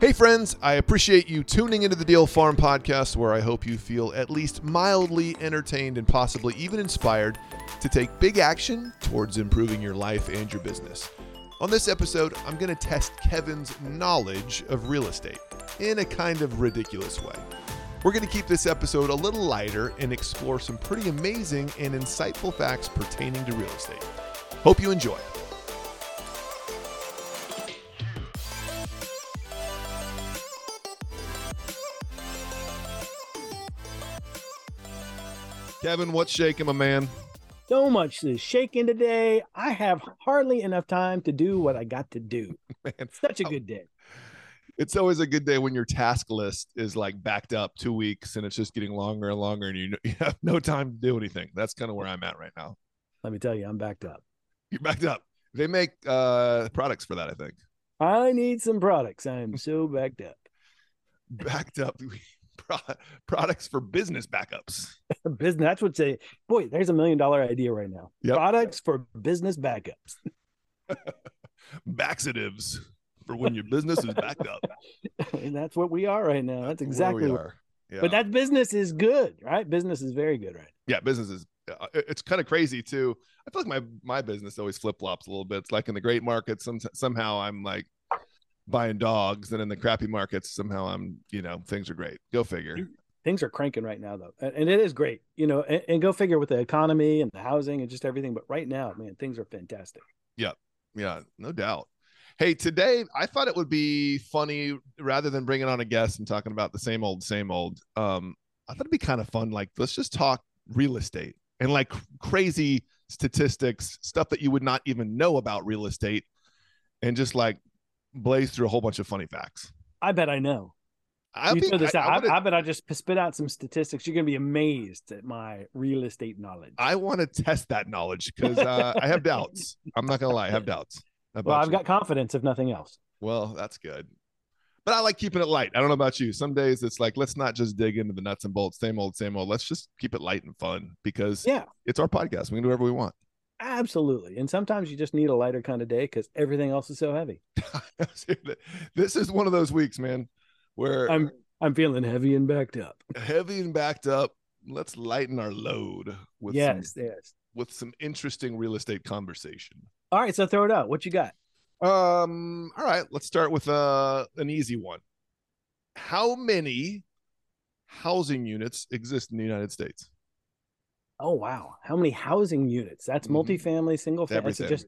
Hey, friends, I appreciate you tuning into the Deal Farm podcast, where I hope you feel at least mildly entertained and possibly even inspired to take big action towards improving your life and your business. On this episode, I'm going to test Kevin's knowledge of real estate in a kind of ridiculous way. We're going to keep this episode a little lighter and explore some pretty amazing and insightful facts pertaining to real estate. Hope you enjoy. Kevin, what's shaking, my man? So much is shaking today. I have hardly enough time to do what I got to do. Man, Such a good day. it's always a good day when your task list is like backed up two weeks and it's just getting longer and longer and you, you have no time to do anything. That's kind of where I'm at right now. Let me tell you, I'm backed up. You're backed up. They make uh products for that, I think. I need some products. I'm so backed up. Backed up pro- products for business backups. Business. That's what say. Boy, there's a million dollar idea right now. Yep. Products for business backups. Baxatives for when your business is backed up. and that's what we are right now. That's exactly. where we what- are. Yeah. But that business is good, right? Business is very good, right? yeah, business is. Uh, it's kind of crazy too. I feel like my my business always flip flops a little bit. It's like in the great markets, some somehow I'm like buying dogs, and in the crappy markets, somehow I'm you know things are great. Go figure. Things are cranking right now, though, and, it is great. You know, and, and go figure with the economy and the housing and just everything. But right now, man, things are fantastic. Yeah, Yeah. no doubt. Hey, today I thought it would be funny rather than bringing on a guest and talking about the same old, same old. Um, I thought it'd be kind of fun. Like, let's just talk real estate and like crazy statistics, stuff that you would not even know about real estate, and just like blaze through a whole bunch of funny facts. I bet I know. I'd you throw this I- out. I I, I bet I just spit out some statistics. You're going to be amazed at my real estate knowledge. I want to test that knowledge because uh, I have doubts. I'm not gonna lie, I have doubts. well, I've you. got confidence, if nothing else. Well, that's good. But I like keeping it light. I don't know about you. Some days it's like, let's not just dig into the nuts and bolts, same old, same old. Let's just keep it light and fun because Yeah, it's our podcast. We can do whatever we want. Absolutely. And sometimes you just need a lighter kind of day because everything else is so heavy. this is one of those weeks, man, where I'm I'm feeling heavy and backed up. heavy and backed up. Let's lighten our load with yes, some, yes. with some interesting real estate conversation. All right, so throw it out. What you got? Um, all right, let's start with uh an easy one. How many housing units exist in the United States? Oh wow, how many housing units? That's Mhm. multifamily, single family, just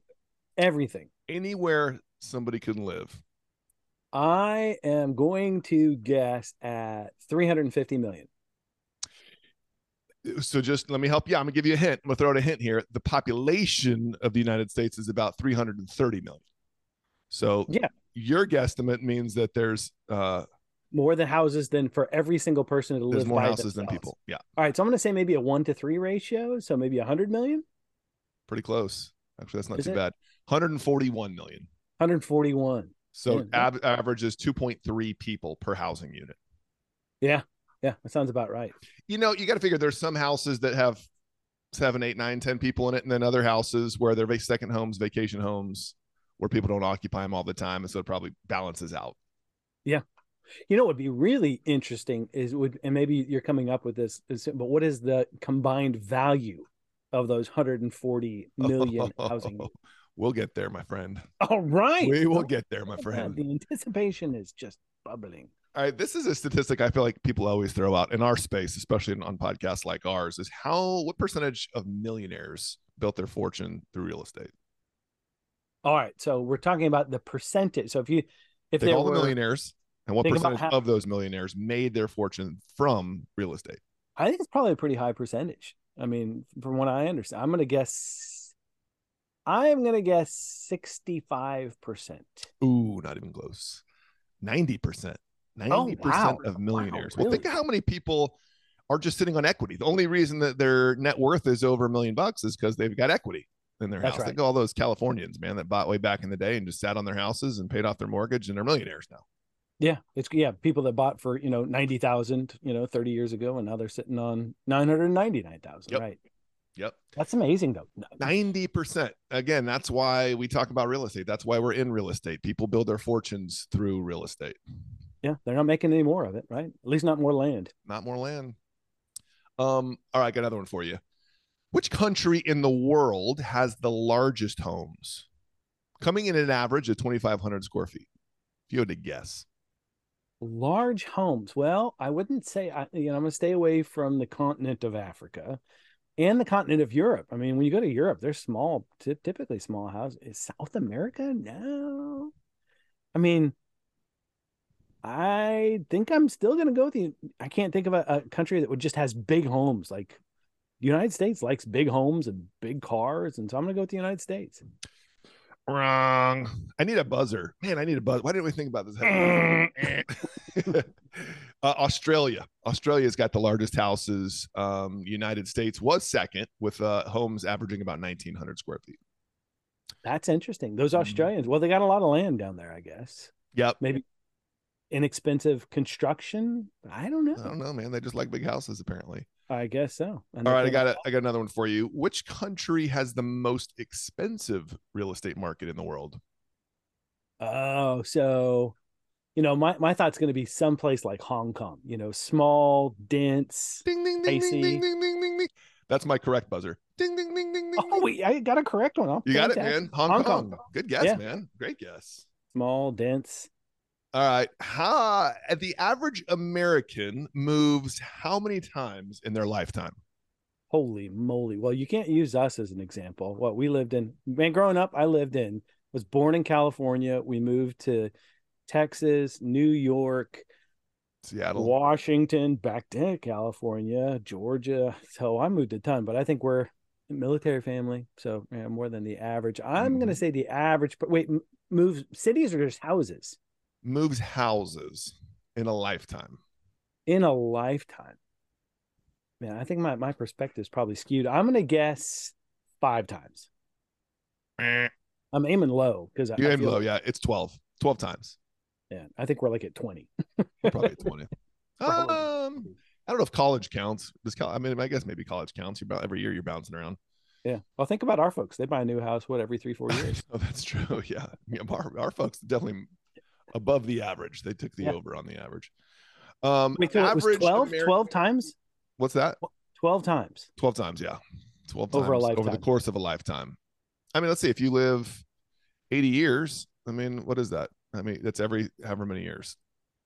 everything. Anywhere somebody can live. I am going to guess at 350 million. So just let me help you. I'm gonna give you a hint. I'm gonna throw out a hint here. The population of the United States is about 330 million. So Yeah. your guesstimate means that there's uh More than houses than for every single person to there's live more houses than people. Yeah, All right, so I'm going to say maybe a one to three ratio. So maybe a hundred million, pretty close. Actually, that's not Is too it? bad. 141 million. 141. So Yeah. ab- average is 2.3 people per housing unit. Yeah, yeah, that sounds about right. You know, you got to figure there's some houses that have seven, eight, nine, ten people in it, and then other houses where they're second homes, vacation homes, where people don't occupy them all the time, and so it probably balances out. You know what would be really interesting is would and maybe you're coming up with this, is, but what is the combined value of those 140 million housing? units? We'll get there, my friend. All right, We will Oh, get there, my friend. The anticipation is just bubbling. All right, this is a statistic I feel like people always throw out in our space, especially on podcasts like ours, is how what percentage of millionaires built their fortune through real estate? All right, so we're talking about the percentage. So if you if Take there all the millionaires and what Think percentage how- of those millionaires made their fortune from real estate? I think it's probably a pretty high percentage. I mean, from what I understand, I'm going to guess. I'm going to guess 65 percent. Ooh, not even close. 90%. 90% wow. of Wow, millionaires. Well, think of how many people are just sitting on equity. The only reason that their net worth is over a million bucks is because they've got equity in their That's house. right. Think of all those Californians, man, that bought way back in the day and just sat on their houses and paid off their mortgage and they're millionaires now. Yeah, it's yeah, people that bought for you know ninety thousand, you know, thirty years ago, and now they're sitting on nine hundred ninety nine thousand. Yep. Right. Yep. That's amazing though. 90%. Again, that's why we talk about real estate. That's why we're in real estate. People build their fortunes through real estate. Yeah, they're not making any more of it, right? At least not more land. Not more land. Um, all right, got another one for you. Which country in the world has the largest homes? Coming in an average of 2,500 square feet. If you had to guess. Large homes. Well, I wouldn't say, I, you know, I'm going to stay away from the continent of Africa and the continent of Europe. I mean, when you go to Europe, they're small, t- typically small houses. Is South America? No. I mean, I think I'm still going to go with the. I can't think of a, a country that would just has big homes. Like the United States likes big homes and big cars, and so I'm going to go with the United States. Wrong. I need a buzzer. Man, I need a buzzer. Why didn't we think about this? uh, Australia. Australia's got the largest houses. Um, United States was second with uh, homes averaging about 1,900 square feet. That's interesting. Those Australians, well, they got a lot of land down there, I guess. Yep. Maybe inexpensive construction. I don't know. I don't know, man. They just like big houses, apparently. I guess so. And All right, I got it. I got another one for you. Which country has the most expensive real estate market in the world? Oh, so you know, my my thought's going to be someplace like Hong Kong. You know, small, dense. Ding ding ding ding ding ding ding ding ding. That's my correct buzzer. Ding ding ding ding ding. Oh, wait, I got a correct one. I'll You got it, taxes. man. Hong, Hong Kong. Kong. Good guess, Yeah. man. Great guess. Small, dense. All right. How uh, the average American moves how many times in their lifetime? Holy moly! Well, you can't use us as an example. What we lived in, man, growing up, I lived in, was born in California. We moved to Texas, New York, Seattle. Washington, back to California, Georgia. So I moved a ton, but I think we're a military family, so yeah, more than the average. I'm going to mm-hmm. say the average, but wait, moves cities or just houses Moves houses in a lifetime. in a lifetime? Man, I think my my perspective is probably skewed. I'm going to guess five times. Eh. I'm aiming low because I, I feel- low. Yeah, it's 12. 12 times. Yeah, I think we're like at 20. Probably at 20. Probably. um, I don't know if college counts. Col- I mean, I guess maybe college counts. You're about every year you're bouncing around. Yeah. Well, think about our folks. They buy a new house, what, every three, four years? oh, that's true. Yeah. yeah our, our folks definitely above the average. They took the Yeah. over on the average. Um, Wait, so it was average 12, American- 12 times? What's that? 12 times. 12 times. Yeah. 12 times Over a over the course of a lifetime. I mean, let's see if you live 80 years. I mean, what is that? I mean, that's every however many years.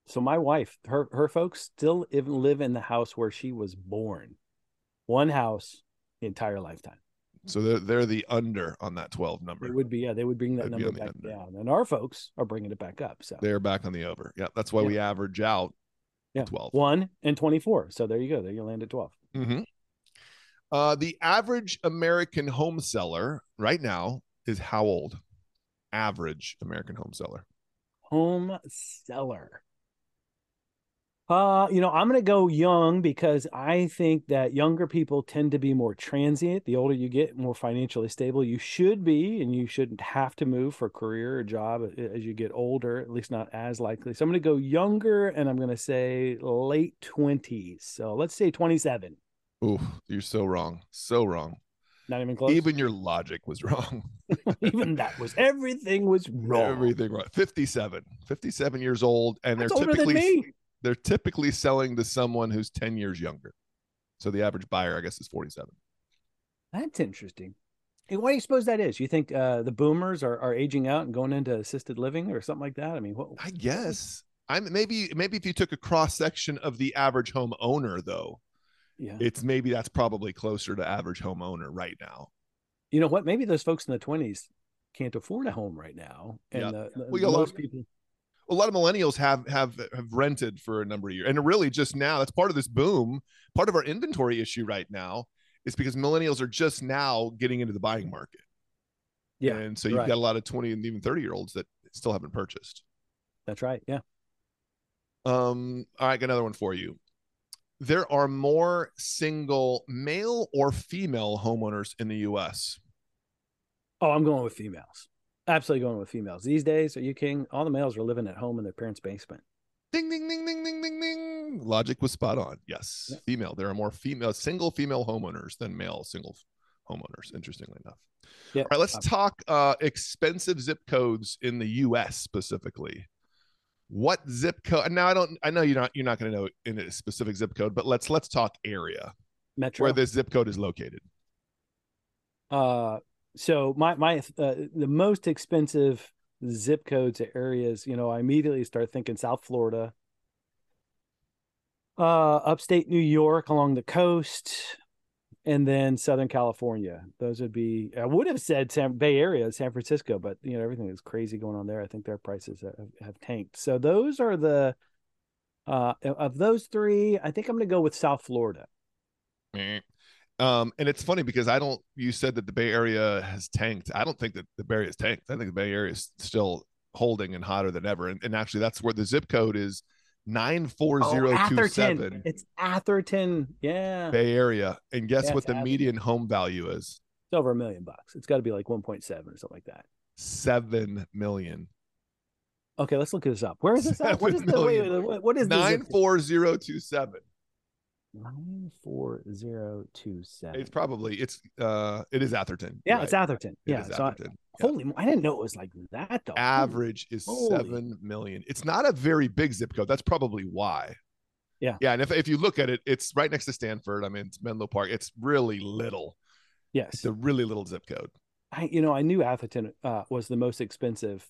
So my wife, her her folks still even live in the house where she was born. One house the entire lifetime. So they're, they're the under on that 12 number. It would be yeah, they would bring that That'd number back down. And our folks are bringing it back up. So They're back on the over. Yeah. That's why Yeah. we average out yeah, 12. 1 and 24. So there you go. There you land at 12. hmm Uh, the average American home seller right now is how old? Average American home seller. Home seller. Uh, you know, I'm going to go young because I think that younger people tend to be more transient. The older you get, more financially stable you should be, and you shouldn't have to move for career or job as you get older, at least not as likely. So I'm going to go younger and I'm going to say late 20s. So let's say 27. Ooh, you're so wrong. So wrong. Not even close. Even your logic was wrong. Even that was everything was wrong. Everything wrong. 57. 57 years old. And That's they're typically they're typically selling to someone who's 10 years younger. So the average buyer, I guess, is 47. That's interesting. Hey, why do you suppose that is? You think uh, the boomers are, are aging out and going into assisted living or something like that? I mean, what? I guess. I'm maybe maybe if you took a cross section of the average home owner, though, Yeah. it's maybe that's probably closer to average homeowner right now. you know what? Maybe those folks in the twenties can't afford a home right now, and Yeah. the, the- Well, you got a lot most of- people. a lot of millennials have have have rented for a number of years and really just now that's part of this boom part of our inventory issue right now is because millennials are just now getting into the buying market Yeah, and so you've right. got a lot of 20 and even 30 year olds that still haven't purchased that's right. Yeah. um all right got another one for you there are more single male or female homeowners in the us Oh, I'm going with females. Absolutely going with females these days. Are you king? All the males are living at home in their parents' basement. ding ding ding ding ding ding ding logic was spot on yes Yeah. female there are more female single female homeowners than male single homeowners interestingly enough Yeah. all right let's talk uh expensive zip codes in the us specifically What zip code? Now I don't. I know you're not. You're not going to know in a specific zip code, but let's let's talk area Metro. where this zip code is located. Uh, so my my uh, the most expensive zip codes areas, you know, I immediately start thinking South Florida, uh, upstate New York along the coast, and then Southern California. Those would be. I would have said San Bay Area, San Francisco, but you know everything is crazy going on there. I think their prices have, have tanked. So those are the. Uh, of those three, I think I'm going to go with South Florida. Um, and it's funny because I don't. You said that the Bay Area has tanked. I don't think that the Bay Area has tanked. I think the Bay Area is still holding and hotter than ever. And, and actually, that's where the zip code is nine four zero two seven. Oh, it's Atherton. Yeah. Bay Area. And guess Yeah, what the Atherton. median home value is? It's over a million bucks. It's got to be like 1.7 or something like that. Seven million. Okay, let's look this up. Where is this at? What is Seven the wait, what is Nine four zero two seven. Nine four zero two seven? It's probably it's uh it is Atherton. yeah, Right. it's Atherton. It yeah, is so I, Atherton. Yeah. holy, I didn't know it was like that though. Holy- average is Holy. seven million. It's not a very big zip code. That's probably why. Yeah. Yeah. And if, if you look at it, it's right next to Stanford. I mean, it's Menlo Park. It's really little. Yes, It's a really little zip code. I you know I knew Atherton uh, was the most expensive.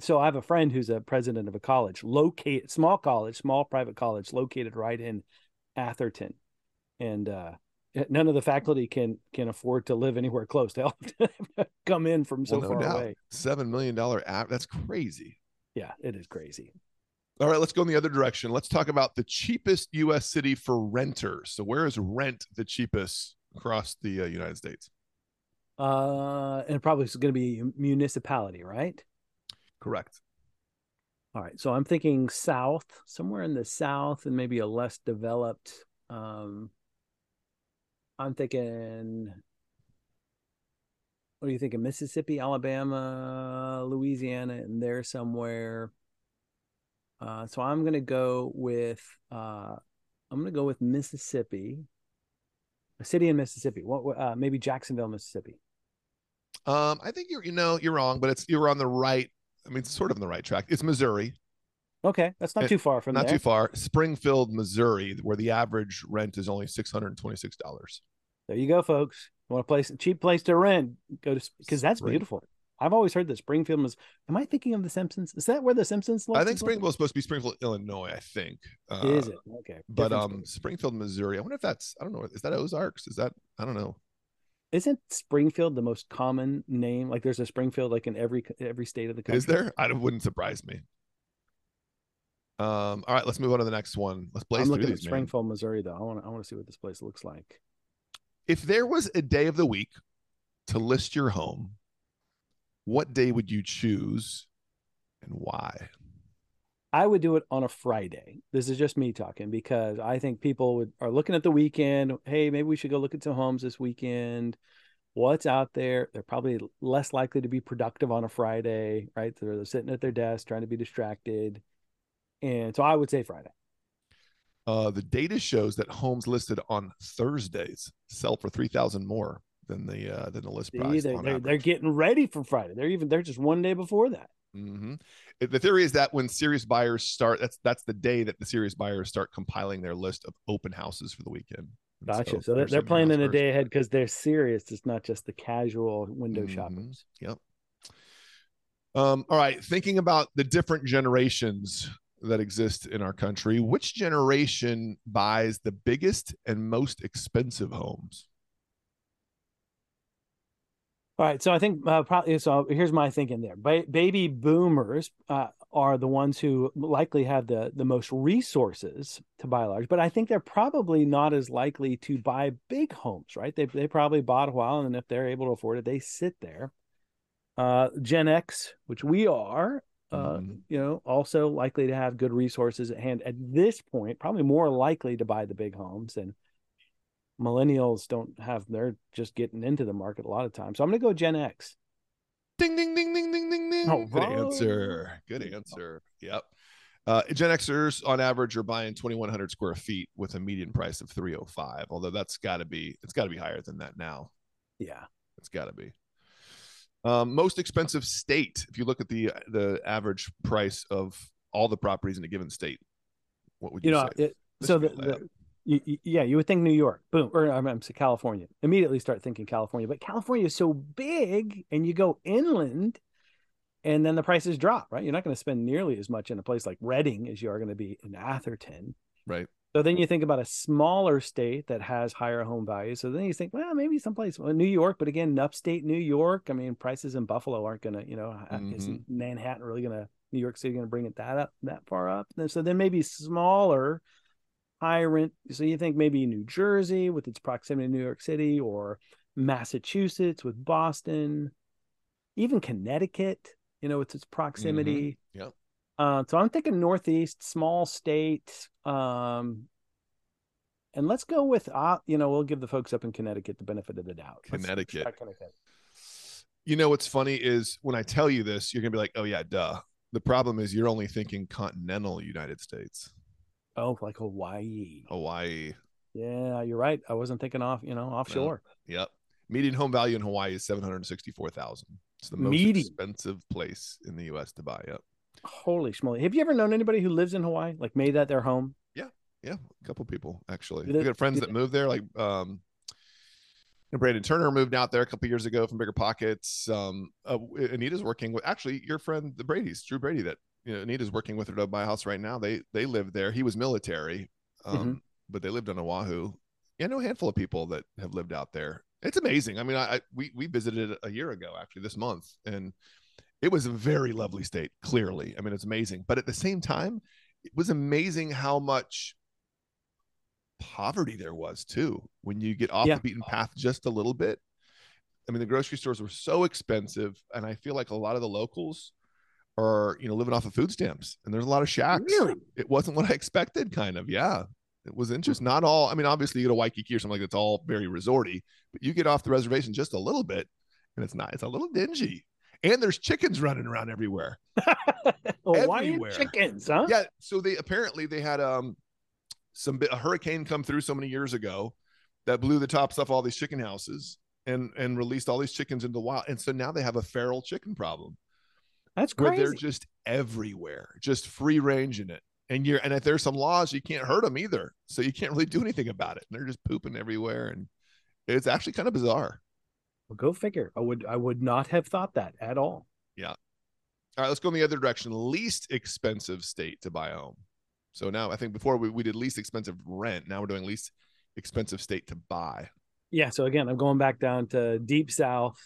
So I have a friend who's a president of a college, locate small college, small private college, located right in Atherton, and uh, none of the faculty can can afford to live anywhere close. They all come in from so well, no far doubt. away. Seven million dollar app. That's crazy. Yeah, it is crazy. All right, let's go in the other direction. Let's talk about the cheapest U.S. city for renters. So, where is rent the cheapest across the uh, United States? Uh, and probably it's going to be municipality, right? Correct. All right. So I'm thinking south, somewhere in the south, and maybe a less developed. Um, I'm thinking. What do you thinking? Mississippi, Alabama, Louisiana, and there somewhere. Uh, so I'm gonna go with. Uh, I'm gonna go with Mississippi. A city in Mississippi. What, Uh, maybe Jacksonville, Mississippi. Um, I think you're you know you're wrong, but it's you're on the right. I mean, sort of on the right track. It's Missouri. Okay, that's not Eh, too far from there. not there. too far. Springfield, Missouri, where the average rent is only six hundred and twenty-six dollars. There you go, folks. You Want a place, a cheap place to rent? Go to because that's Spring- beautiful. I've always heard that Springfield was. Am I thinking of The Simpsons? Is that where The Simpsons? Live? I think? Springfield is supposed to be Springfield, Illinois. I think. Uh, Is it okay? But Different um. Springfield, Missouri. I wonder if that's. I don't know. Is that Ozarks? Is that? I don't know. Isn't Springfield the most common name? Like, there's a Springfield like in every every state of the country. Is there? I wouldn't surprise me. Um. All right. Let's move on to the next one. Let's blaze I'm through looking at these, man. Springfield, Missouri, though. I want to I want to see what this place looks like. If there was a day of the week to list your home, what day would you choose, and why? I would do it on a Friday. This is just me talking because I think people would are looking at the weekend. Hey, maybe we should go look at some homes this weekend. What's out there? They're probably less likely to be productive on a Friday, right? They're, they're sitting at their desk trying to be distracted. And so I would say Friday. Uh, the data shows that homes listed on Thursdays sell for three thousand more than the uh, than the list See, price. they're, they're, they're getting ready for Friday. They're even they're just one day before that. Hmm The theory is that when serious buyers start, that's that's the day that the serious buyers start compiling their list of open houses for the weekend. And Gotcha. So, they're, they're they're sending planning house a day ahead because they're serious. It's not just the casual window Mhm. shoppers. Yep. Um, all right. Thinking about the different generations that exist in our country, which generation buys the biggest and most expensive homes? All right, so I think uh, probably so. Here's my thinking there: ba- baby boomers uh, are the ones who likely have the the most resources to buy large, but I think they're probably not as likely to buy big homes. Right? They they probably bought a while, and if they're able to afford it, they sit there. Uh, Gen X, which we are, uh, Mhm. you know, also likely to have good resources at hand at this point, probably more likely to buy the big homes and millennials don't have they're just getting into the market a lot of times. So I'm gonna go Gen X. Ding ding ding ding ding ding ding. All Good right. answer. Good answer. Yep. Uh, Gen Xers on average are buying 2,100 square feet with a median price of 305. Although that's got to be it's got to be higher than that now. Yeah. It's got to be. Um, most expensive state. If you look at the the average price of all the properties in a given state, what would You you, know, say? it, so the, be laid out. the you, you- yeah, you would think New York, boom, or I'm, I'm California. Immediately start thinking California, but California is so big, and you go inland, and then the prices drop. Right, you're not going to spend nearly as much in a place like Redding as you are going to be in Atherton. right? So then you think about a smaller state that has higher home values. So then you think, well, maybe someplace, well, New York, but again, upstate New York. I mean, prices in Buffalo aren't going to, you know, Mhm. isn't Manhattan really going to, New York City going to bring it that up, that far up? And so then maybe smaller, rent. So you think maybe New Jersey with its proximity to New York City or Massachusetts with Boston, even Connecticut, you know, with its proximity. Yep. Uh, so I'm thinking Northeast, small state. Um, and let's go with, uh, you know, we'll give the folks up in Connecticut the benefit of the doubt. Connecticut. Connecticut. You know what's funny is when I tell you this, you're gonna be like, "Oh yeah, duh." The problem is you're only thinking continental United States, Oh, like Hawaii. Hawaii. Yeah, you're right. I wasn't thinking off, you know, offshore. Yep. Median home value in Hawaii is seven hundred sixty-four thousand. It's the most Median. expensive place in the U.S. to buy. Yep. Holy schmoly. Have you ever known anybody who lives in Hawaii, like made that their home? Yeah, yeah, a couple people actually. We got friends that moved there, like um, and Brandon Turner moved out there a couple years ago from BiggerPockets. Um, uh, Anita's working with actually your friend the Brady's, Drew Brady. That you know, Anita's working with her to buy a house right now. They they live there. He was military, um, Mm-hmm. but they lived on Oahu. Yeah, I know a handful of people that have lived out there. It's amazing. I mean, I, I we we visited a year ago actually this month, and it was a very lovely state. Clearly, I mean, it's amazing. But at the same time, it was amazing how much poverty there was too when you get off Yeah. the beaten path just a little bit. I mean, the grocery stores were so expensive, and I feel like a lot of the locals are, you know, living off of food stamps, and there's a lot of shacks. Really? It wasn't what I expected, kind of. Yeah, it was interesting. Not all. I mean, obviously, you go to Waikiki or something like that, it's all very resorty, but you get off the reservation just a little bit, and it's not. It's a little dingy, and there's chickens running around everywhere. Hawaiian Everywhere. chickens, huh? Yeah. So they apparently they had um some bit- a hurricane come through so many years ago that blew the tops off all these chicken houses and and released all these chickens into the wild. And so now they have a feral chicken problem That's where they're just everywhere, just free range in it. And you're and if there's some laws, you can't hurt them either. So you can't really do anything about it. And they're just pooping everywhere. And it's actually kind of bizarre. Well, go figure. I would I would not have thought that at all. Yeah. All right, let's go in the other direction. Least expensive state to buy a home. So now I think before we, we did least expensive rent. Now we're doing least expensive state to buy. Yeah. So again, I'm going back down to deep south.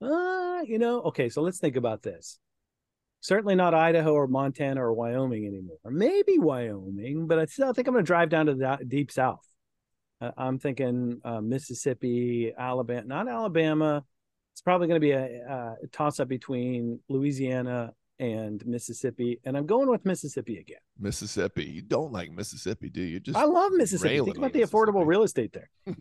Uh, you know, okay, so let's think about this. Certainly not Idaho or Montana or Wyoming anymore. Maybe Wyoming, but I still think I'm going to drive down to the deep south. Uh, I'm thinking uh, Mississippi, Alabama, not Alabama. It's probably going to be a, uh toss up between Louisiana and Mississippi, and I'm going with Mississippi again. Mississippi. You don't like Mississippi, do you? Just I love Mississippi. Think about the affordable real estate there.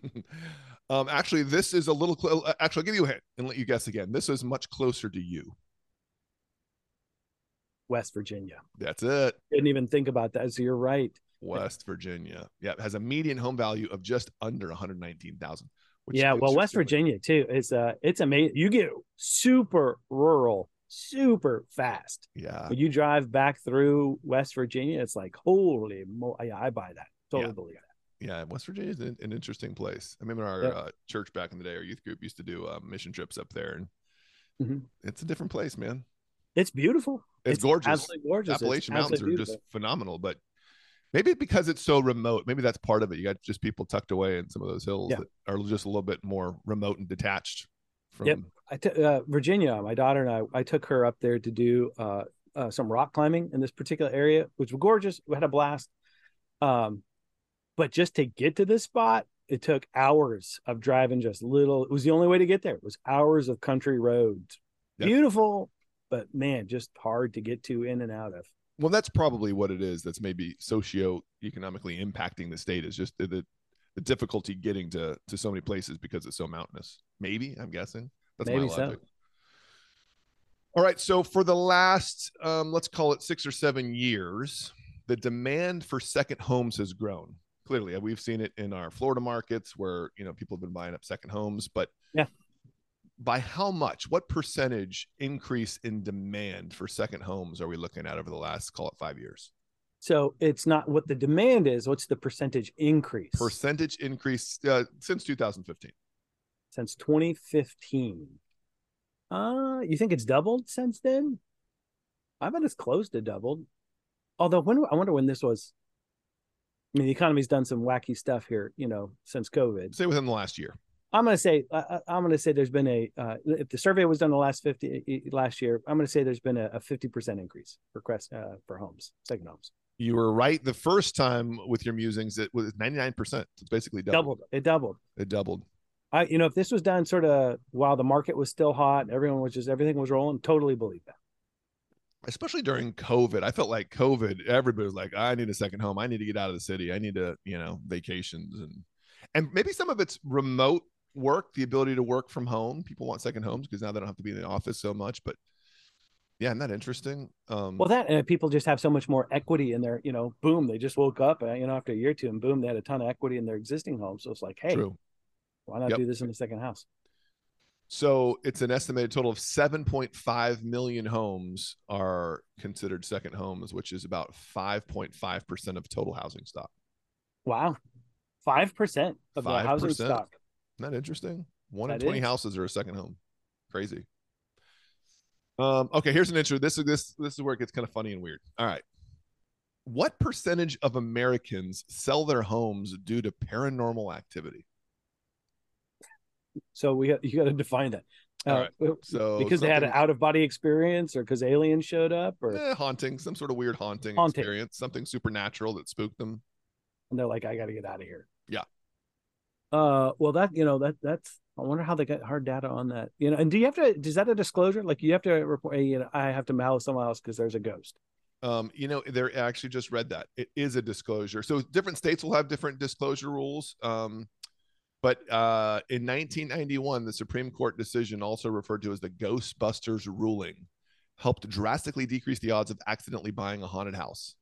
um, actually, this is a little. Cl- uh, actually, I'll give you a hint and let you guess again. This is much closer to you. West Virginia. That's it. Didn't even think about that. So you're right. West Virginia. Yeah, it has a median home value of just under 119,000. yeah, well, West Virginia too is uh it's amazing. You get super rural, super fast. Yeah. When you drive back through West Virginia, it's like holy mo yeah, I buy that. Totally Yeah. believe that. Yeah, West Virginia is an, an interesting place. I remember our Yeah. uh, church back in the day, our youth group used to do uh, mission trips up there, and Mhm. it's a different place, man. It's beautiful. It's, gorgeous. Absolutely gorgeous. It's Appalachian Mountains are absolutely just phenomenal, but maybe because it's so remote, maybe that's part of it. You got just people tucked away in some of those hills Yeah. that are just a little bit more remote and detached from. Yep. I t- uh, Virginia, my daughter and I, I took her up there to do uh, uh, some rock climbing in this particular area, which was gorgeous. We had a blast. Um, but just to get to this spot, it took hours of driving just little. It was the only way to get there. It was hours of country roads. Yep. Beautiful, but man, just hard to get to in and out of. Well, that's probably what it is. That's maybe socio-economically impacting the state is just the, the difficulty getting to to so many places because it's so mountainous. Maybe I'm guessing that's Maybe my so. logic. All right, so for the last um, let's call it six or seven years, the demand for second homes has grown. Clearly, we've seen it in our Florida markets where you know people have been buying up second homes, but Yeah. by how much? What percentage increase in demand for second homes are we looking at over the last, call it five years? So it's not what the demand is. What's the percentage increase? Percentage increase uh, since 2015. Since 2015. Uh, you think it's doubled since then? I bet it's close to doubled. Although when I wonder when this was. I mean, the economy's done some wacky stuff here, you know, since COVID. Say within the last year. I'm going to say uh, I'm going to say there's been a uh, if the survey was done the last 50 last year, I'm going to say there's been a, a 50% increase for quest uh, for homes, second homes. You were right the first time with your musings. It was 99%. It's basically doubled. doubled. It doubled. It doubled. I, you know, if this was done sort of while the market was still hot, everyone was just everything was rolling, totally believe that. Especially during COVID, I felt like COVID. Everybody was like, "I need a second home. I need to get out of the city. I need to, you know, vacations and and maybe some of it's remote work, the ability to work from home. People want second homes because now they don't have to be in the office so much. But yeah, isn't that interesting? Um, well, that uh, people just have so much more equity in their, you know, boom, they just woke up, uh, you know, after a year or two, and boom, they had a ton of equity in their existing home. So it's like, hey, true. why not Yep. do this in the second house? So it's an estimated total of 7.5 million homes are considered second homes, which is about 5.5% of total housing stock. Wow, five percent of the housing stock. Isn't that interesting? One in 20 is. houses are a second home. Crazy. Um, okay, here's an intro. This is this this is where it gets kind of funny and weird. All right. What percentage of Americans sell their homes due to paranormal activity? So we you got to define that. All Uh, So because they had an out of body experience, or because aliens showed up, or eh, haunting, some sort of weird haunting, Haunting. experience, something supernatural that spooked them. and they're like, I got to get out of here. Yeah. Uh, well, that you know that that's. I wonder how they got hard data on that. You know, and do you have to? Is that a disclosure? Like you have to report? You know, I have to mail someone else because there's a ghost. Um, you know, they're actually just read that it is a disclosure. So different states will have different disclosure rules. Um, but uh, in 1991, the Supreme Court decision, also referred to as the Ghostbusters ruling, helped drastically decrease the odds of accidentally buying a haunted house.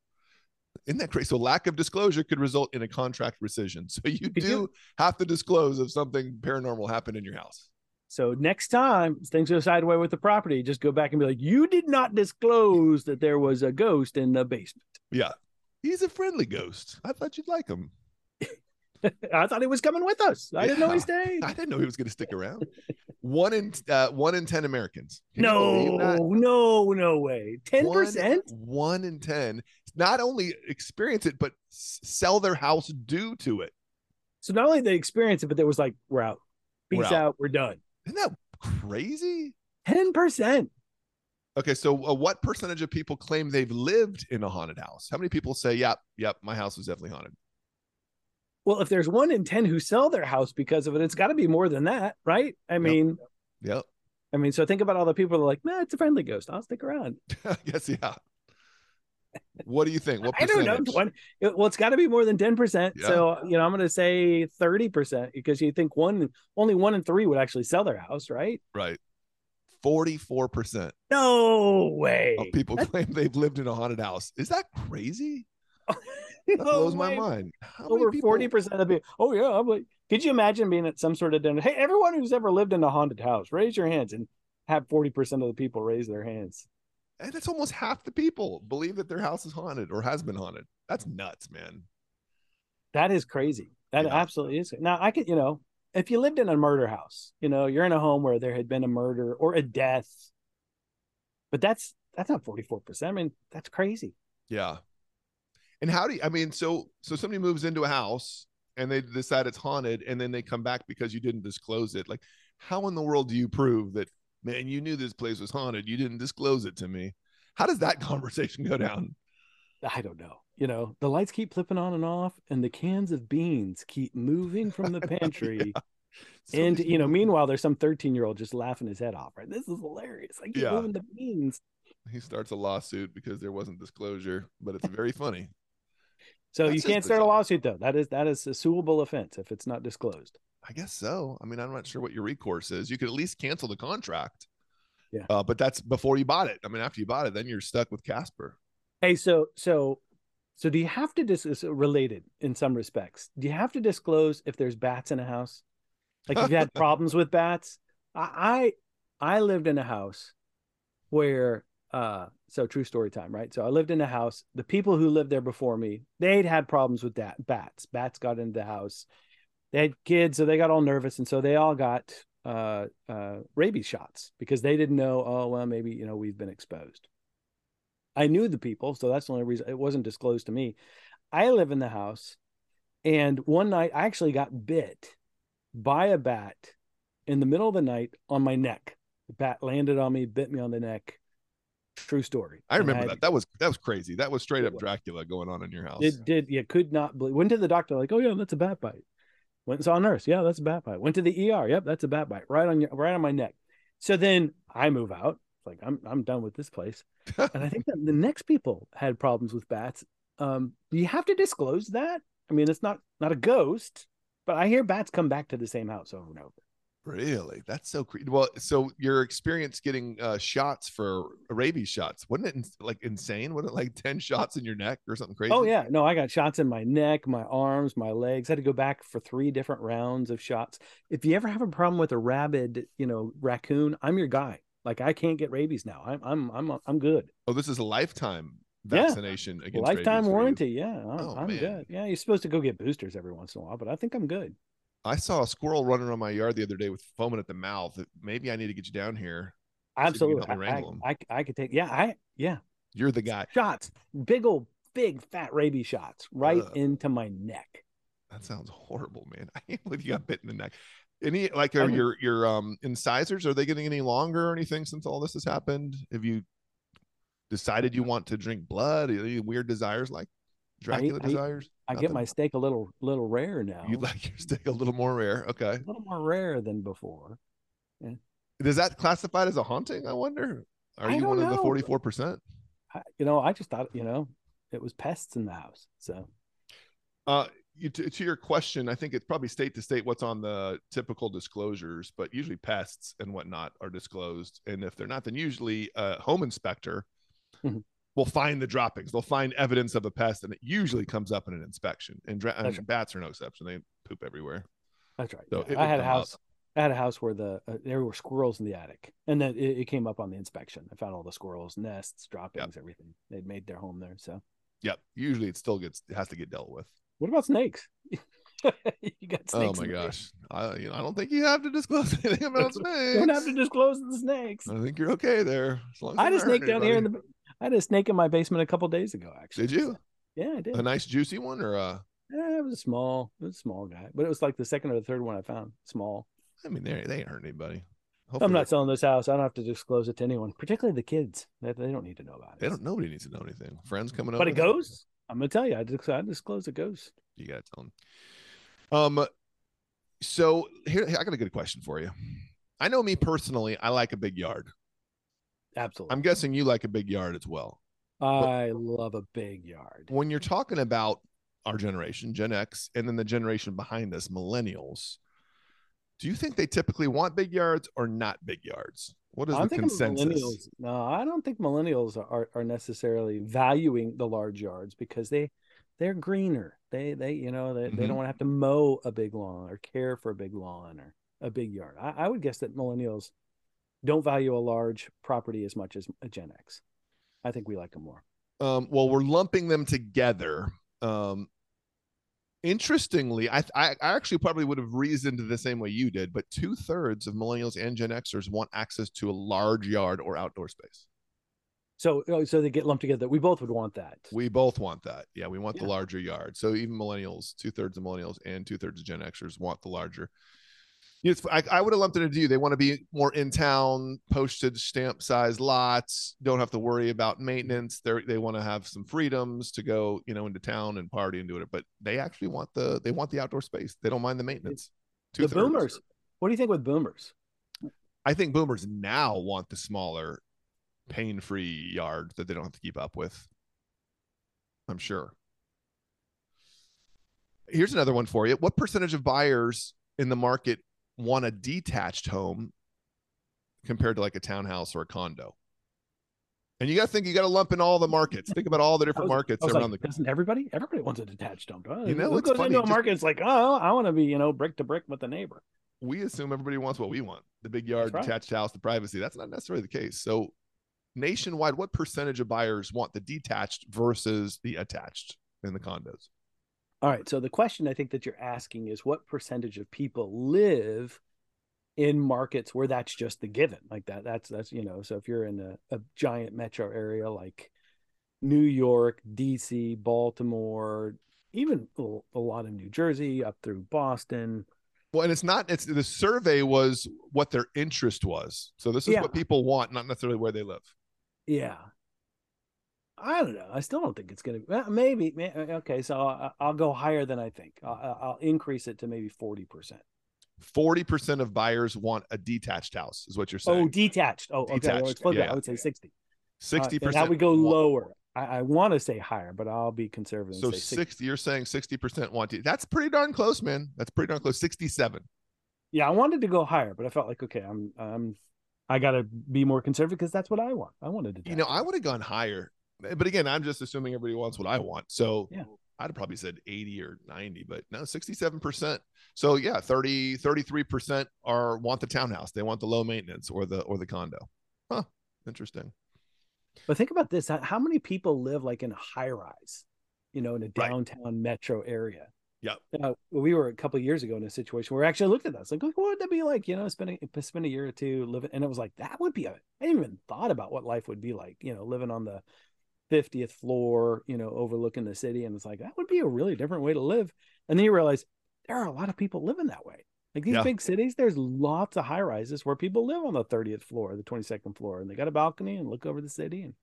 Isn't that crazy? So lack of disclosure could result in a contract rescission. So you do you- have to disclose if something paranormal happened in your house. So next time things go sideways with the property, just go back and be like, you did not disclose that there was a ghost in the basement. Yeah. He's a friendly ghost. I thought you'd like him. I thought he was coming with us. I didn't know he Yeah. stayed. I didn't know he was going to stick around. one in uh, one in ten Americans. Can No, no, no way. Ten percent. One, one in ten not only experience it but s- sell their house due to it. So not only they experience it, but there was like, we're out. Peace We're out. out. We're done. Isn't that crazy? Ten percent. Okay, so uh, what percentage of people claim they've lived in a haunted house? How many people say, "Yep, yep, my house was definitely haunted"? Well, if there's one in ten who sell their house because of it, it's got to be more than that, right? I mean, Yep. I mean, so think about all the people that are like, man, it's a friendly ghost. I'll stick around. I guess yeah. What do you think? What I don't know. percentage? 20, it- well, it's got to be more than ten percent. Yeah. So you know, I'm going to say thirty percent because you think one, only one in three would actually sell their house, right? Right. Forty-four percent No way. of people claim they've lived in a haunted house. Is that crazy? That No blows my way. mind. How Over forty percent of people. Oh yeah, I'm like, could you imagine being at some sort of dinner? Hey, everyone who's ever lived in a haunted house, raise your hands and have forty percent of the people raise their hands. And that's almost half the people believe that their house is haunted or has been haunted. That's nuts, man. That is crazy. That Yeah. absolutely is. Now I could, you know, if you lived in a murder house, you know, you're in a home where there had been a murder or a death, but that's that's not forty four percent. I mean, that's crazy. Yeah. And how do you, I mean, so so somebody moves into a house and they decide it's haunted and then they come back because you didn't disclose it. Like, how in the world do you prove that, man, you knew this place was haunted? You didn't disclose it to me. How does that conversation go down? I don't know. You know, the lights keep flipping on and off, and the cans of beans keep moving from the pantry. So and you know, meanwhile, there's some 13 year old just laughing his head off. Right? This is hilarious. I keep Yeah. moving the beans. he starts a lawsuit because there wasn't disclosure, but it's very funny. So That's you can't start a lawsuit though. That is that is a suable offense if it's not disclosed. I guess so. I mean, I'm not sure what your recourse is. You could at least cancel the contract. Yeah. Uh, but that's before you bought it. I mean, after you bought it, then you're stuck with Casper. Hey, so so so do you have to dis is related in some respects? Do you have to disclose if there's bats in a house? Like if you had problems with bats, I I lived in a house where uh so true story time, right? So I lived in a house. The people who lived there before me, they'd had problems with that bats. Bats got into the house. They had kids, so they got all nervous, and so they all got uh, uh, rabies shots because they didn't know. Oh well, maybe you know we've been exposed. I knew the people, so that's the only reason it wasn't disclosed to me. I live in the house, and one night I actually got bit by a bat in the middle of the night on my neck. The bat landed on me, bit me on the neck. True story. I remember that. That was that was crazy. That was straight up was. Dracula going on in your house. It did. You could not believe. Went to the doctor, like, oh yeah, that's a bat bite. Went and saw a nurse. Yeah, that's a bat bite. Went to the ER. Yep, that's a bat bite. Right on your, right on my neck. So then I move out. Like I'm, I'm done with this place. and I think that the next people had problems with bats. Um, you have to disclose that? I mean, it's not not a ghost, but I hear bats come back to the same house over and over. Really? That's so creepy. Well, so your experience getting uh, shots for rabies shots, wasn't it ins- like insane? Wasn't it like 10 shots in your neck or something crazy? Oh yeah, no, I got shots in my neck, my arms, my legs. had to go back for three different rounds of shots. If you ever have a problem with a rabid, you know, raccoon, I'm your guy. Like I can't get rabies now. I'm I'm I'm I'm good. Oh, this is a lifetime Yeah. vaccination against Lifetime rabies for you. warranty. Yeah, I'm, Oh, I'm good. Yeah, you're supposed to go get boosters every once in a while, but I think I'm good. I saw a squirrel running around my yard the other day with foaming at the mouth. Maybe I need to get you down here. See if you can Absolutely. me I, I. I, I could take. Yeah, I yeah You're the guy. shots, big old big fat rabies shots right Ugh. into my neck. That sounds horrible, man. I can't believe you got bit in the neck. Any like are I know. your your um incisors are they getting any longer or anything since all this has happened? Have you decided you want to drink blood? Any weird desires like Dracula I- desires? I get my steak a little little rare now. You like your steak a little more rare. Okay. a little more rare than before. Is that classified as a haunting? I wonder. Are I you one of the forty four percent? You know, I just thought, you know, it was pests in the house. So Uh, you, to, to your question, I think it's probably state to state what's on the typical disclosures, but usually pests and whatnot are disclosed. And if they're not, then usually a home inspector Mhm. Will find the droppings. They'll find evidence of a pest, and it usually comes up in an inspection. And, dra- and right. bats are no exception; they poop everywhere. that's right. So Yeah. I had a come up. house. I had a house where the uh, there were squirrels in the attic, and then it, it came up on the inspection. I found all the squirrels, nests, droppings, everything. They'd made their home there. So, Yep. Usually, it still gets it has to get dealt with. what about snakes? you got snakes. Oh my gosh! I you know I don't think you have to disclose anything about snakes. basement. Don't have to disclose the snakes. I think you're okay there. As long as I had a snake down here in the. I had a snake in my basement a couple days ago. Actually, Did you? Yeah, I did. A nice juicy one or a? Eh, it was a small. It was a small guy, but it was like the second or the third one I found. Small. I mean, they they ain't hurt anybody. I'm not selling this house. I don't have to disclose it to anyone, particularly the kids. They, they don't need to know about it. They don't. Nobody needs to know anything. Friends coming up. But it goes. I'm gonna tell you. I, dis- I disclose a ghost. You gotta tell them. Um. So here, I got a good question for you. I know me personally. I like a big yard. Absolutely. I'm guessing you like a big yard as well. I love a big yard. When you're talking about our generation, Gen X, and then the generation behind us, millennials, do you think they typically want big yards or not big yards? What is I'm the consensus? No, I don't think millennials are, are necessarily valuing the large yards because they they're greener. They they you know they, they Mhm. don't want to have to mow a big lawn or care for a big lawn or a big yard. I, I would guess that millennials don't value a large property as much as a Gen X. I think we like them more. um, well, we're lumping them together. Um, interestingly, I, I I actually probably would have reasoned the same way you did, but two thirds of millennials and Gen Xers want access to a large yard or outdoor space. So oh, so they get lumped together. We both would want that. We both want that. Yeah, we want the larger yard. So even millennials, two thirds of millennials and two thirds of Gen Xers want the larger. You know, I, I would have lumped it into you. They want to be more in town, postage stamp size lots. Don't have to worry about maintenance. They they want to have some freedoms to go, you know, into town and party and do it. But they actually want the they want the outdoor space. They don't mind the maintenance. the Two-thirds. boomers. What do you think with boomers? I think boomers now want the smaller, pain-free yard that they don't have to keep up with. I'm sure. Here's another one for you. What percentage of buyers in the market want a detached home compared to like a townhouse or a condo? And you got to think you got to lump in all the markets. Think about all the different was- markets around like, the doesn't everybody? Everybody wants a detached home. You know, Who goes funny, into a just- market? It's like, oh, I want to be, you know, brick to brick with the neighbor. we assume everybody wants what we want. the big yard, right. detached house, the privacy. That's not necessarily the case. So, nationwide, what percentage of buyers want the detached versus the attached in the condos? All right. So the question I think that you're asking is what percentage of people live in markets where that's just the given like that that's that's you know so if you're in a, a giant metro area like new york dc baltimore even a, lot of new jersey up through boston Well, and it's not. It's the survey was what their interest was. So this is Yeah. what people want, not necessarily where they live. yeah i don't know i still don't think it's gonna well, maybe may- uh, okay so I'll, I'll go higher than i think I'll, I'll increase it to maybe 40% Forty percent of buyers want a detached house, is what you're oh, saying. oh detached oh okay Detached, it. yeah. i would say 60 Uh, Sixty then percent. That would go lower. I, I want to say higher, but I'll be conservative. So 60. sixty. You're saying sixty percent want to. That's pretty darn close, man. That's pretty darn close. Sixty-seven. Yeah, I wanted to go higher, but I felt like okay, I'm I'm I got to be more conservative because that's what I want. I wanted to. You know, I would have gone higher, but again, I'm just assuming everybody wants what I want. So Yeah. I'd have probably said 80 or 90, but no, 67%. So yeah, 30, 33% are want the townhouse. They want the low maintenance or the or the condo. Huh. Interesting. But think about this: how- many people live like in a high rise, you know, in a Right. downtown metro area? Yeah. Uh, we were a couple of years ago in a situation where I actually looked at that. Like, what would that be like? You know, spending spend a year or two living, and it was like that would be a. I didn't even thought about what life would be like. You know, living on the fiftieth floor, you know, overlooking the city, and it's like that would be a really different way to live. And then you realize there are a lot of people living that way. Like these Yeah. big cities, there's lots of high rises where people live on the thirtieth floor, the twenty second floor, and they got a balcony and look over the city. And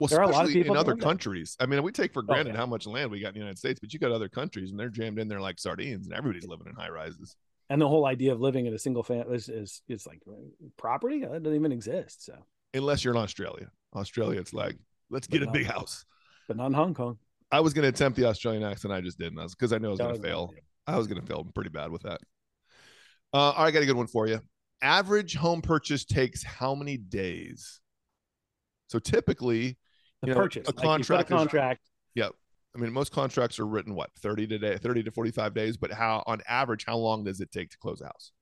Well, There are a lot of people in other countries. I mean, we take for oh, granted yeah. how much land we got in the United States, but you got other countries and they're jammed in there like sardines, and everybody's living in high rises. and the whole idea of living in a single family is is, is like uh, property that doesn't even exist. So, Unless you're in Australia. Australia, it's like, let's get a big house. but not in Hong Kong. I was going to attempt the Australian accent. I just didn't. because I knew I was going to fail. I was going to fail pretty bad with that. Uh, all right, I got a good one for you. Average home purchase takes how many days? So typically, The You know, purchase, a like contract a contract. I mean, most contracts are written what 30 to day, 30 to 45 days, but how on average, how long does it take to close a house?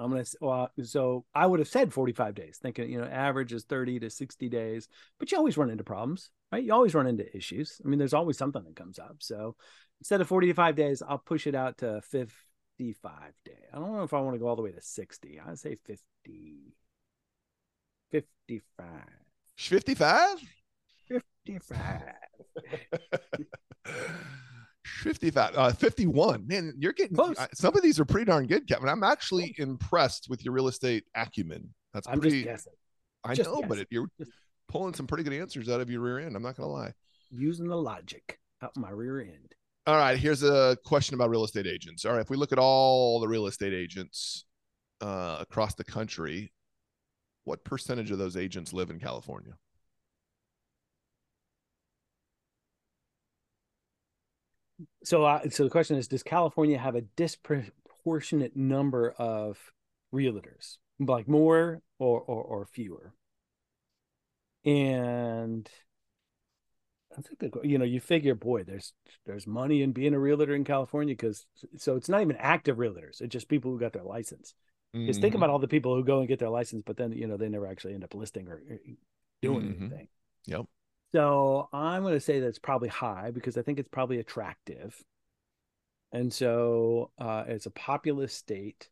I'm gonna well, so I would have said 45 days, thinking you know average is 30 to 60 days, but you always run into problems, right? You always run into issues. I mean, there's always something that comes up. So instead of 45 days, I'll push it out to 55 day. I don't know if I want to go all the way to 60. I'd say 50, 55, 55? 55. 55 uh 51 man you're getting Close. Some of these are pretty darn good kevin. I'm actually impressed with your real estate acumen. That's I'm pretty i just know but guessing. it, you're Just- pulling some pretty good answers out of your rear end i'm not gonna lie. Using the logic out my rear end. all right here's a question about real estate agents. All right if we look at all the real estate agents uh across the country what percentage of those agents live in california So, uh, so the question is: Does California have a disproportionate number of realtors, like more or or, or fewer? And I think that you know you figure, boy, there's there's money in being a realtor in California because so it's not even active realtors; it's just people who got their license. Because think Mhm. about all the people who go and get their license, but then you know they never actually end up listing or, doing Mhm. anything. Yep. So I'm going to say that's probably high because I think it's probably attractive, and so uh, it's a populous state.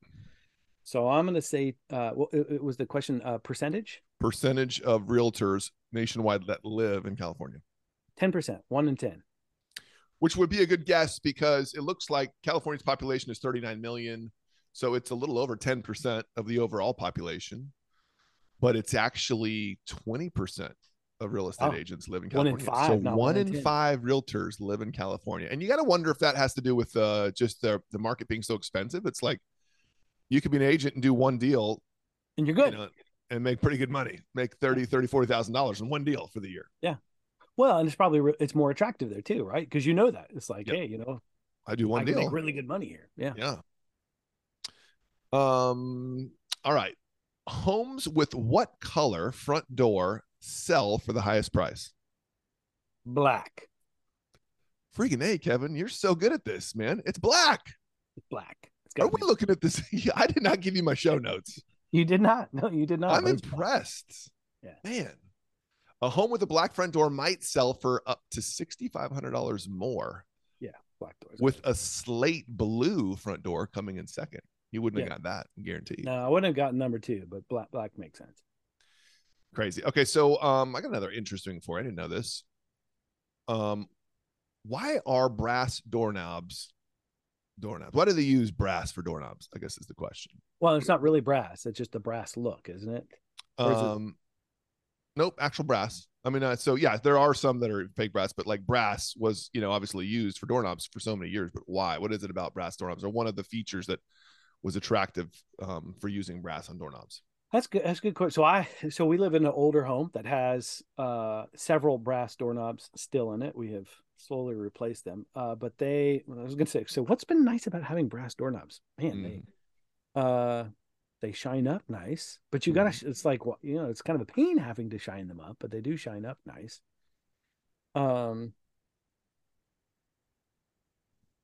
So I'm going to say, uh, well, it, it was the question uh, percentage, percentage of realtors nationwide that live in california ten percent, one in ten. which would be a good guess because it looks like California's population is 39 million. So it's a little over 10% of the overall population, but it's actually 20% of real estate Oh, agents live in one in California. five, so one in in 10. five realtors live in California. And you got to wonder if that has to do with uh, just the, the market being so expensive. It's like you could be an agent and do one deal And you're you good. know, and make pretty good money, make 30, 30, $40,000 in one deal for the year. Yeah, well, and it's probably re- it's more attractive there too, right? Because you know that it's like, Yep. hey, you know, I do one I deal. make really good money here. Yeah. Yeah. Um. All right. Homes with what color front door sell for the highest price? Black, Freaking a, Kevin, you're so good at this, man. It's black. black. It's Are we looking at this? I did not give you my show notes. You did not. No, you did not. I'm impressed. Yeah. Man. A home with a black front door might sell for up to $6,500 more Yeah, Black doors. with a slate blue front door coming in second. You wouldn't Yeah. have got that, guaranteed. No, I wouldn't have gotten number two, but black black makes sense. Crazy. Okay, so um, I got another interesting for you. I didn't know this. Um, why are brass doorknobs doorknobs? Why do they use brass for doorknobs? I guess is the question. Well, it's not really brass; it's just a brass look, isn't it? Is it- Um, nope, actual brass. I mean, uh, so yeah, there are some that are fake brass, but like brass was, you know, obviously used for doorknobs for so many years. But why? What is it about brass doorknobs? Or one of the features that was attractive um, for using brass on doorknobs? That's good. That's a good question. So I so we live in an older home that has uh several brass doorknobs still in it. We have slowly replaced them. Uh, but they I was gonna say. So what's been nice about having brass doorknobs? Man, they uh they shine up nice but you gotta it's like well, you know it's kind of a pain having to shine them up but they do shine up nice um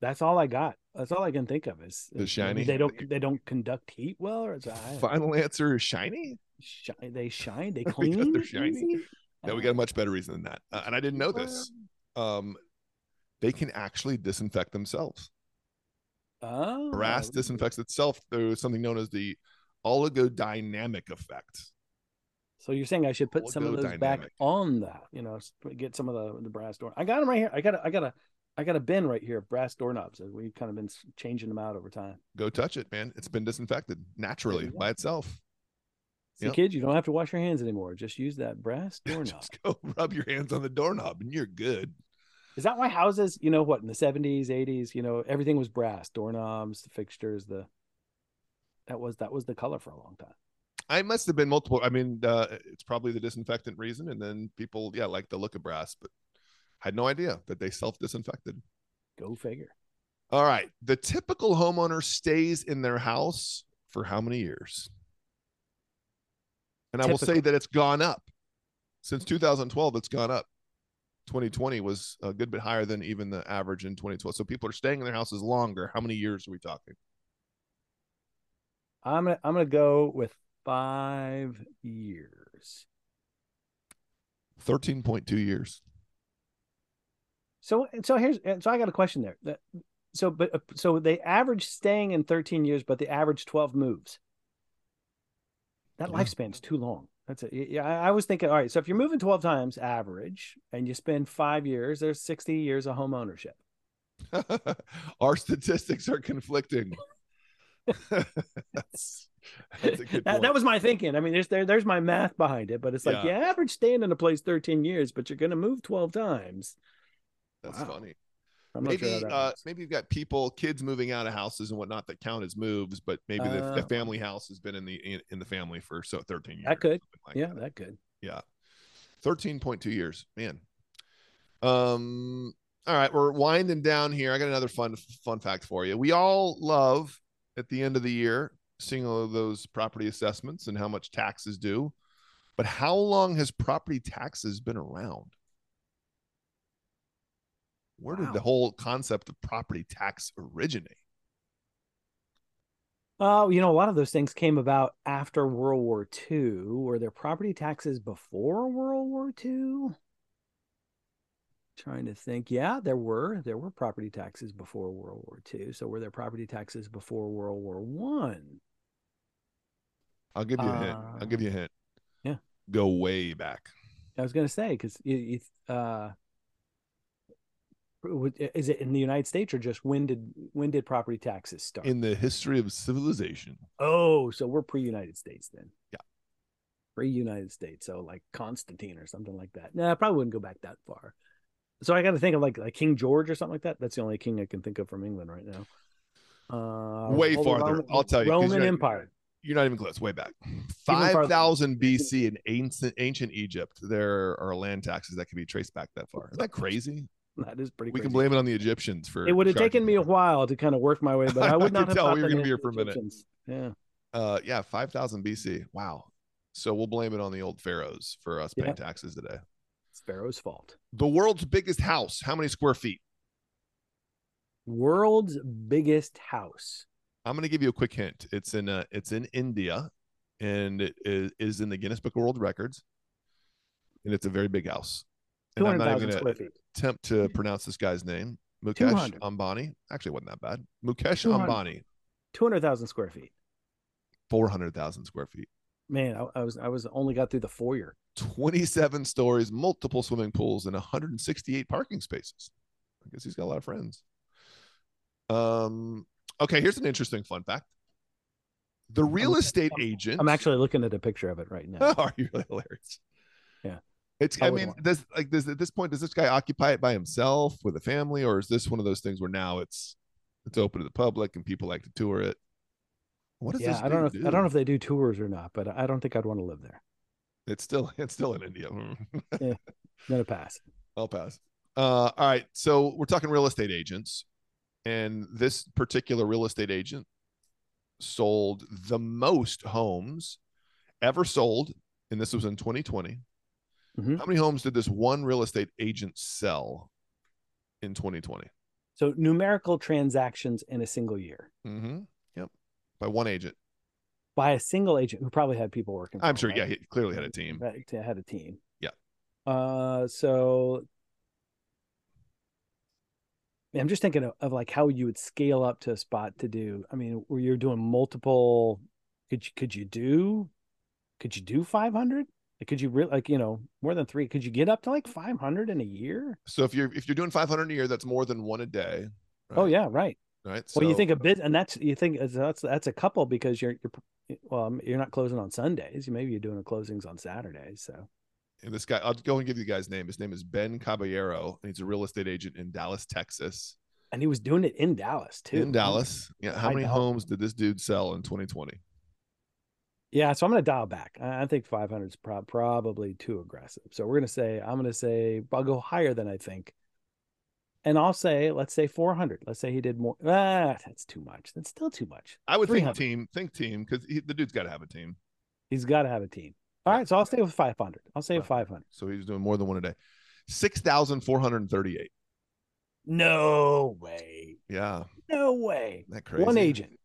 that's all i got that's all i can think of is The shiny? they don't they don't conduct heat well or it's I, Final answer is shiny. shi- they shine they Because clean they're shiny? easy? No, we got a much better reason than that. Uh, and I didn't know this. Um, they can actually disinfect themselves. oh Brass disinfects itself through something known as the oligodynamic effect. so you're saying i should put some of those back on that you know get some of the the brass door i got them right here i got a, i got a i got a bin right here of brass doorknobs we've kind of been changing them out over time Go touch it, man. It's been disinfected naturally by itself. See, Yep. kids, you don't have to wash your hands anymore. Just use that brass doorknob. Just go rub your hands on the doorknob and you're good. Is that why houses, you know what, in the 70s, 80s, you know, everything was brass, doorknobs, the fixtures, the that was that was the color for a long time. I must have been multiple. I mean, uh, it's probably the disinfectant reason. And then people, yeah, like the look of brass, but had no idea that they self disinfected. Go figure. All right. The typical homeowner stays in their house for how many years? And I will say that it's gone up. Since 2012, it's gone up. 2020 was a good bit higher than even the average in 2012. So people are staying in their houses longer. How many years are we talking? I'm gonna I'm gonna go with five years. 13.2 years. So so here's so I got a question there. So but uh, so they average staying in 13 years, but the average 12 moves. That Yeah. lifespan's too long. That's it. Yeah, I, was thinking, all right, so if you're moving 12 times average and you spend five years, there's 60 years of home ownership. Our statistics are conflicting. that's, that's a good That, that was my thinking. I mean, there's there, there's my math behind it, but it's like Yeah. you average staying in a place 13 years, but you're gonna move 12 times. That's Wow. funny. Maybe sure uh, maybe you've got people, kids moving out of houses and whatnot that count as moves, but maybe the, the family house has been in the in, in the family for so 13 years. That could. like yeah, that. that could. Yeah. 13.2 years. Man. Um all right, we're winding down here. I got another fun fun fact for you. We all love at the end of the year seeing all of those property assessments and how much taxes due. But how long has property taxes been around? Where did the whole concept of property tax originate? Oh, you know, a lot of those things came about after World War II. Were there property taxes before World War II? Trying to think. Yeah, there were. There were property taxes before World War II. So were there property taxes before World War One? I'll give you a hint. I'll give you a hint. yeah. Go way back. I was going to say because you, you, uh, is it in the United States or just when did when did property taxes start? In the history of civilization. oh, so we're pre-United States then. Yeah. Pre-United States, so like Constantine or something like that. No, I probably wouldn't go back that far. So I got to think of like like King George or something like that. That's the only king I can think of from England right now. Uh, Way farther. Roman- I'll tell you. Roman you're not- Empire. You're not even close. Way back, five thousand BC in ancient ancient Egypt, there are land taxes that can be traced back that far. Isn't that crazy? That is pretty. We can blame it on the Egyptians for. It would have taken me a while to kind of work my way, but I I would not have tell thought we were gonna be here for a minute. Yeah. Uh, yeah, five thousand BC. Wow. So we'll blame it on the old pharaohs for us paying taxes today. It's Pharaoh's fault. The world's biggest house. How many square feet? World's biggest house. I'm going to give you a quick hint. It's in uh, it's in India, and it is in the Guinness Book of World Records. And it's a very big house. And I'm not even going to attempt to pronounce this guy's name. Mukesh 200. Ambani. Actually, it wasn't that bad. Mukesh 200. Ambani, Two hundred thousand square feet. 400,000 square feet. Man, I, I was I was only got through the foyer. 27 stories, multiple swimming pools, and 168 parking spaces. I guess he's got a lot of friends. Um, okay, here's an interesting fun fact. The real I'm- estate I'm- agent. I'm actually looking at a picture of it right now. are you really hilarious? Yeah. It's I I mean, want- does like does at this point does this guy occupy it by himself with a family, or is this one of those things where now it's it's open to the public and people like to tour it? What does yeah, this I don't know. If, I don't know if they do tours or not, but I don't think I'd want to live there. It's still it's still in India. Gonna pass. I'll pass. Uh, all right. So we're talking real estate agents, and this particular real estate agent sold the most homes ever sold, and this was in 2020. Mhm. How many homes did this one real estate agent sell in 2020? So numerical transactions in a single year Mm-hmm. Yep. By one agent. by a single agent who probably had people working. I'm him, sure. right? Yeah, he clearly had a team. Right, had a team. Yeah. Uh, so I'm just thinking of, of like how you would scale up to a spot to do. I mean, where you're doing multiple. Could you could you do? Could you do 500? Like, could you really like you know more than three? Could you get up to like 500 in a year? So if you're if you're doing 500 a year, that's more than one a day. Oh yeah, right. Right. well, you think a bit, and that's you think that's that's a couple because you're you're well, um, you're not closing on Sundays. You maybe you're doing the closings on Saturdays. So And this guy, I'll go and give you the guy's name. His name is Ben Caballero, and he's a real estate agent in Dallas, Texas. and he was doing it in Dallas too. In Dallas. Yeah. How High many Dallas. homes did this dude sell in 2020? Yeah, so I'm going to dial back. I think 500 is prob- probably too aggressive. So we're going to say I'm going to say I'll go higher than I think, and I'll say let's say 400. Let's say he did more. Ah, that's too much. That's still too much. I would think team, think team, because the dude's got to have a team. He's got to have a team. All right, so I'll stay with 500. I'll say Right. 500. So he's doing more than one a day. 6,438. No way. Yeah. No way. Isn't that crazy? One agent.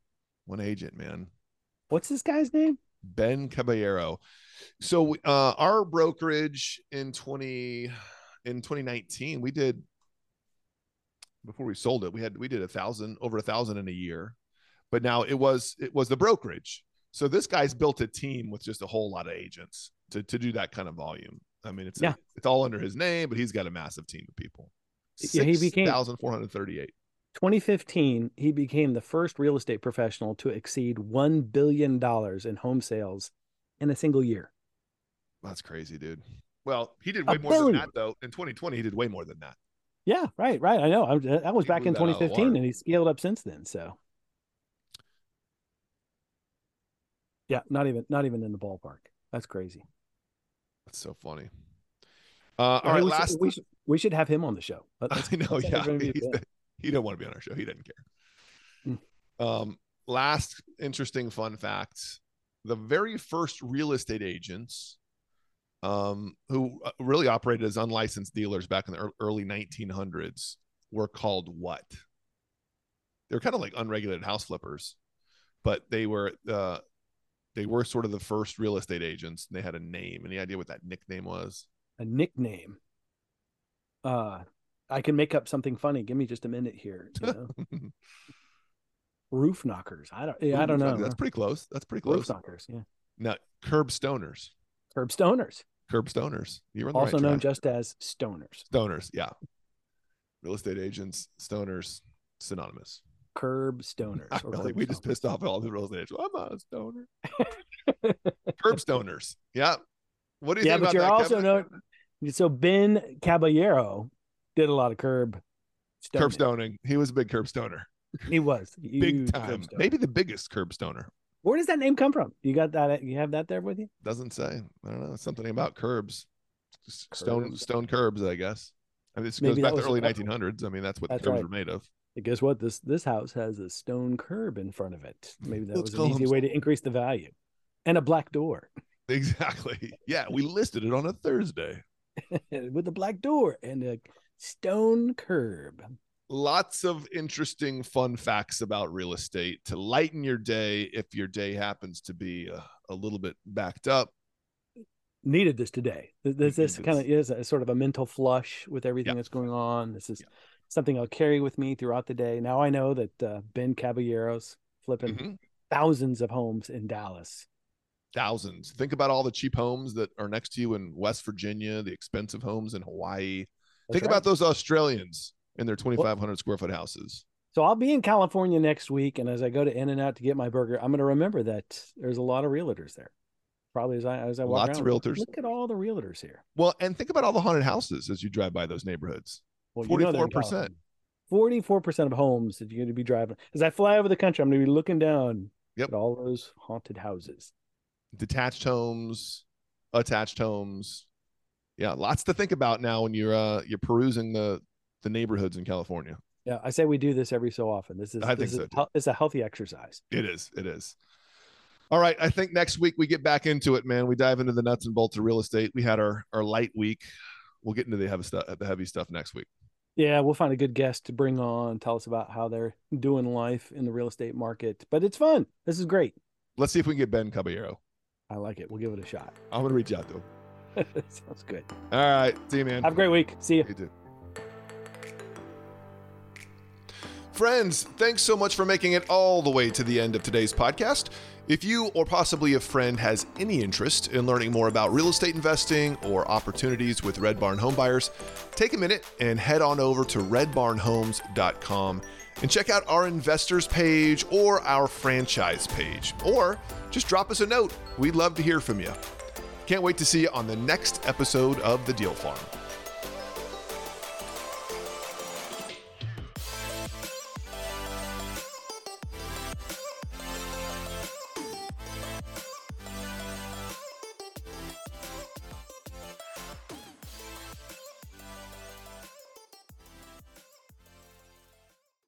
One agent, man. What's this guy's name? Ben Caballero. So uh, our brokerage in 20 in 2019, we did before we sold it, we had we did a thousand over a thousand in a year. But now it was it was the brokerage. So this guy's built a team with just a whole lot of agents to to do that kind of volume. I mean, it's Yeah. it's all under his name, but he's got a massive team of people. Yeah, he became- 6,438. 2015, he became the first real estate professional to exceed $1 billion in home sales in a single year. That's crazy, dude. Well, he did A way more than that though. In 2020, he did way more than that. Yeah, right, right. I know. I, that was He back in that out of the 2015 and he scaled up since then. So, yeah, not even not even in the ballpark. That's crazy. That's so funny. Uh, all right, we, last. should, we, should, we should have him on the show. Let- let's- I know, yeah. Him be He's- the- he don't want to be on our show. He doesn't care. Hmm. Um, last interesting fun fact: the very first real estate agents, um, who uh, really operated as unlicensed dealers back in the early 1900s, were called what? They were kind of like unregulated house flippers, but they were uh, they were sort of the first real estate agents. And they had a name. Any idea what that nickname was? a nickname. Uh, I can make up something funny. Give me just a minute here. You know? Roof knockers. I don't. Yeah, I don't know. That's pretty close. That's pretty close. Roof knockers. Yeah. Now, curb stoners. Curb stoners, Curb stoners. You're also right known track. just as stoners. stoners. Yeah. Real estate agents, stoners, synonymous. Curb stoners. Or really, curb we just pissed off all the real estate agents. I'm not a stoner. curb stoners. Yeah. What do you yeah, think but you're also Kevin? known. So Ben Caballero did a lot of curb. curb stoning. stoning. He was a big curb stoner. He was Big time. Maybe the biggest curb stoner. Where does that name come from? You got that? You have that there with you? Doesn't say. I don't know. Something about curbs. Just Stone stone curbs, I guess. I mean, this Maybe goes back to was- early 1900s. I mean, that's what That's curbs right. were made of. And guess what? This this house has a stone curb in front of it. Maybe that Let's was an easy way to increase the value, and a black door Exactly. Yeah, we listed it on a Thursday. with a black door and a stone curb. lots of interesting, fun facts about real estate to lighten your day if your day happens to be a, a little bit backed up. Needed this today. This, this kind of is a sort of a mental flush with everything Yeah. that's going on. This is Yeah. something I'll carry with me throughout the day. Now I know that uh, Ben Caballeros flipping Mhm. thousands of homes in Dallas. Thousands. Think about all the cheap homes that are next to you in West Virginia, the expensive homes in Hawaii. That's Think right. about those Australians in their 2,500 square foot houses. So I'll be in California next week, and as I go to In-N-Out to get my burger, I'm going to remember that there's a lot of realtors there. Probably as I as I walk Lots of realtors. Look at all the realtors here. Well, and think about all the haunted houses as you drive by those neighborhoods. Well, you know they're in 44%. California. Forty-four percent of homes that you're going to be driving. As I fly over the country, I'm going to be looking down Yep. at all those haunted houses. Detached homes, attached homes. Yeah, lots to think about now when you're uh you're perusing the the neighborhoods in California. Yeah, I say we do this every so often. This is I think this so, is it's a healthy exercise. It is. It is. All right. I think next week we get back into it, man. We dive into the nuts and bolts of real estate. We had our our light week. We'll get into the heavy stuff the heavy stuff next week. Yeah, we'll find a good guest to bring on, tell us about how they're doing life in the real estate market. But it's fun. This is great. Let's see if we can get Ben Caballero. I like it. We'll give it a shot. I'm gonna reach out to him. Sounds good. All right. See you, man. Have a great week. See you. You too. Friends, thanks so much for making it all the way to the end of today's podcast. If you or possibly a friend has any interest in learning more about real estate investing or opportunities with Red Barn homebuyers, take a minute and head on over to redbarnhomes.com and check out our investors page or our franchise page. Or just drop us a note. We'd love to hear from you. Can't wait to see you on the next episode of The Deal Farm.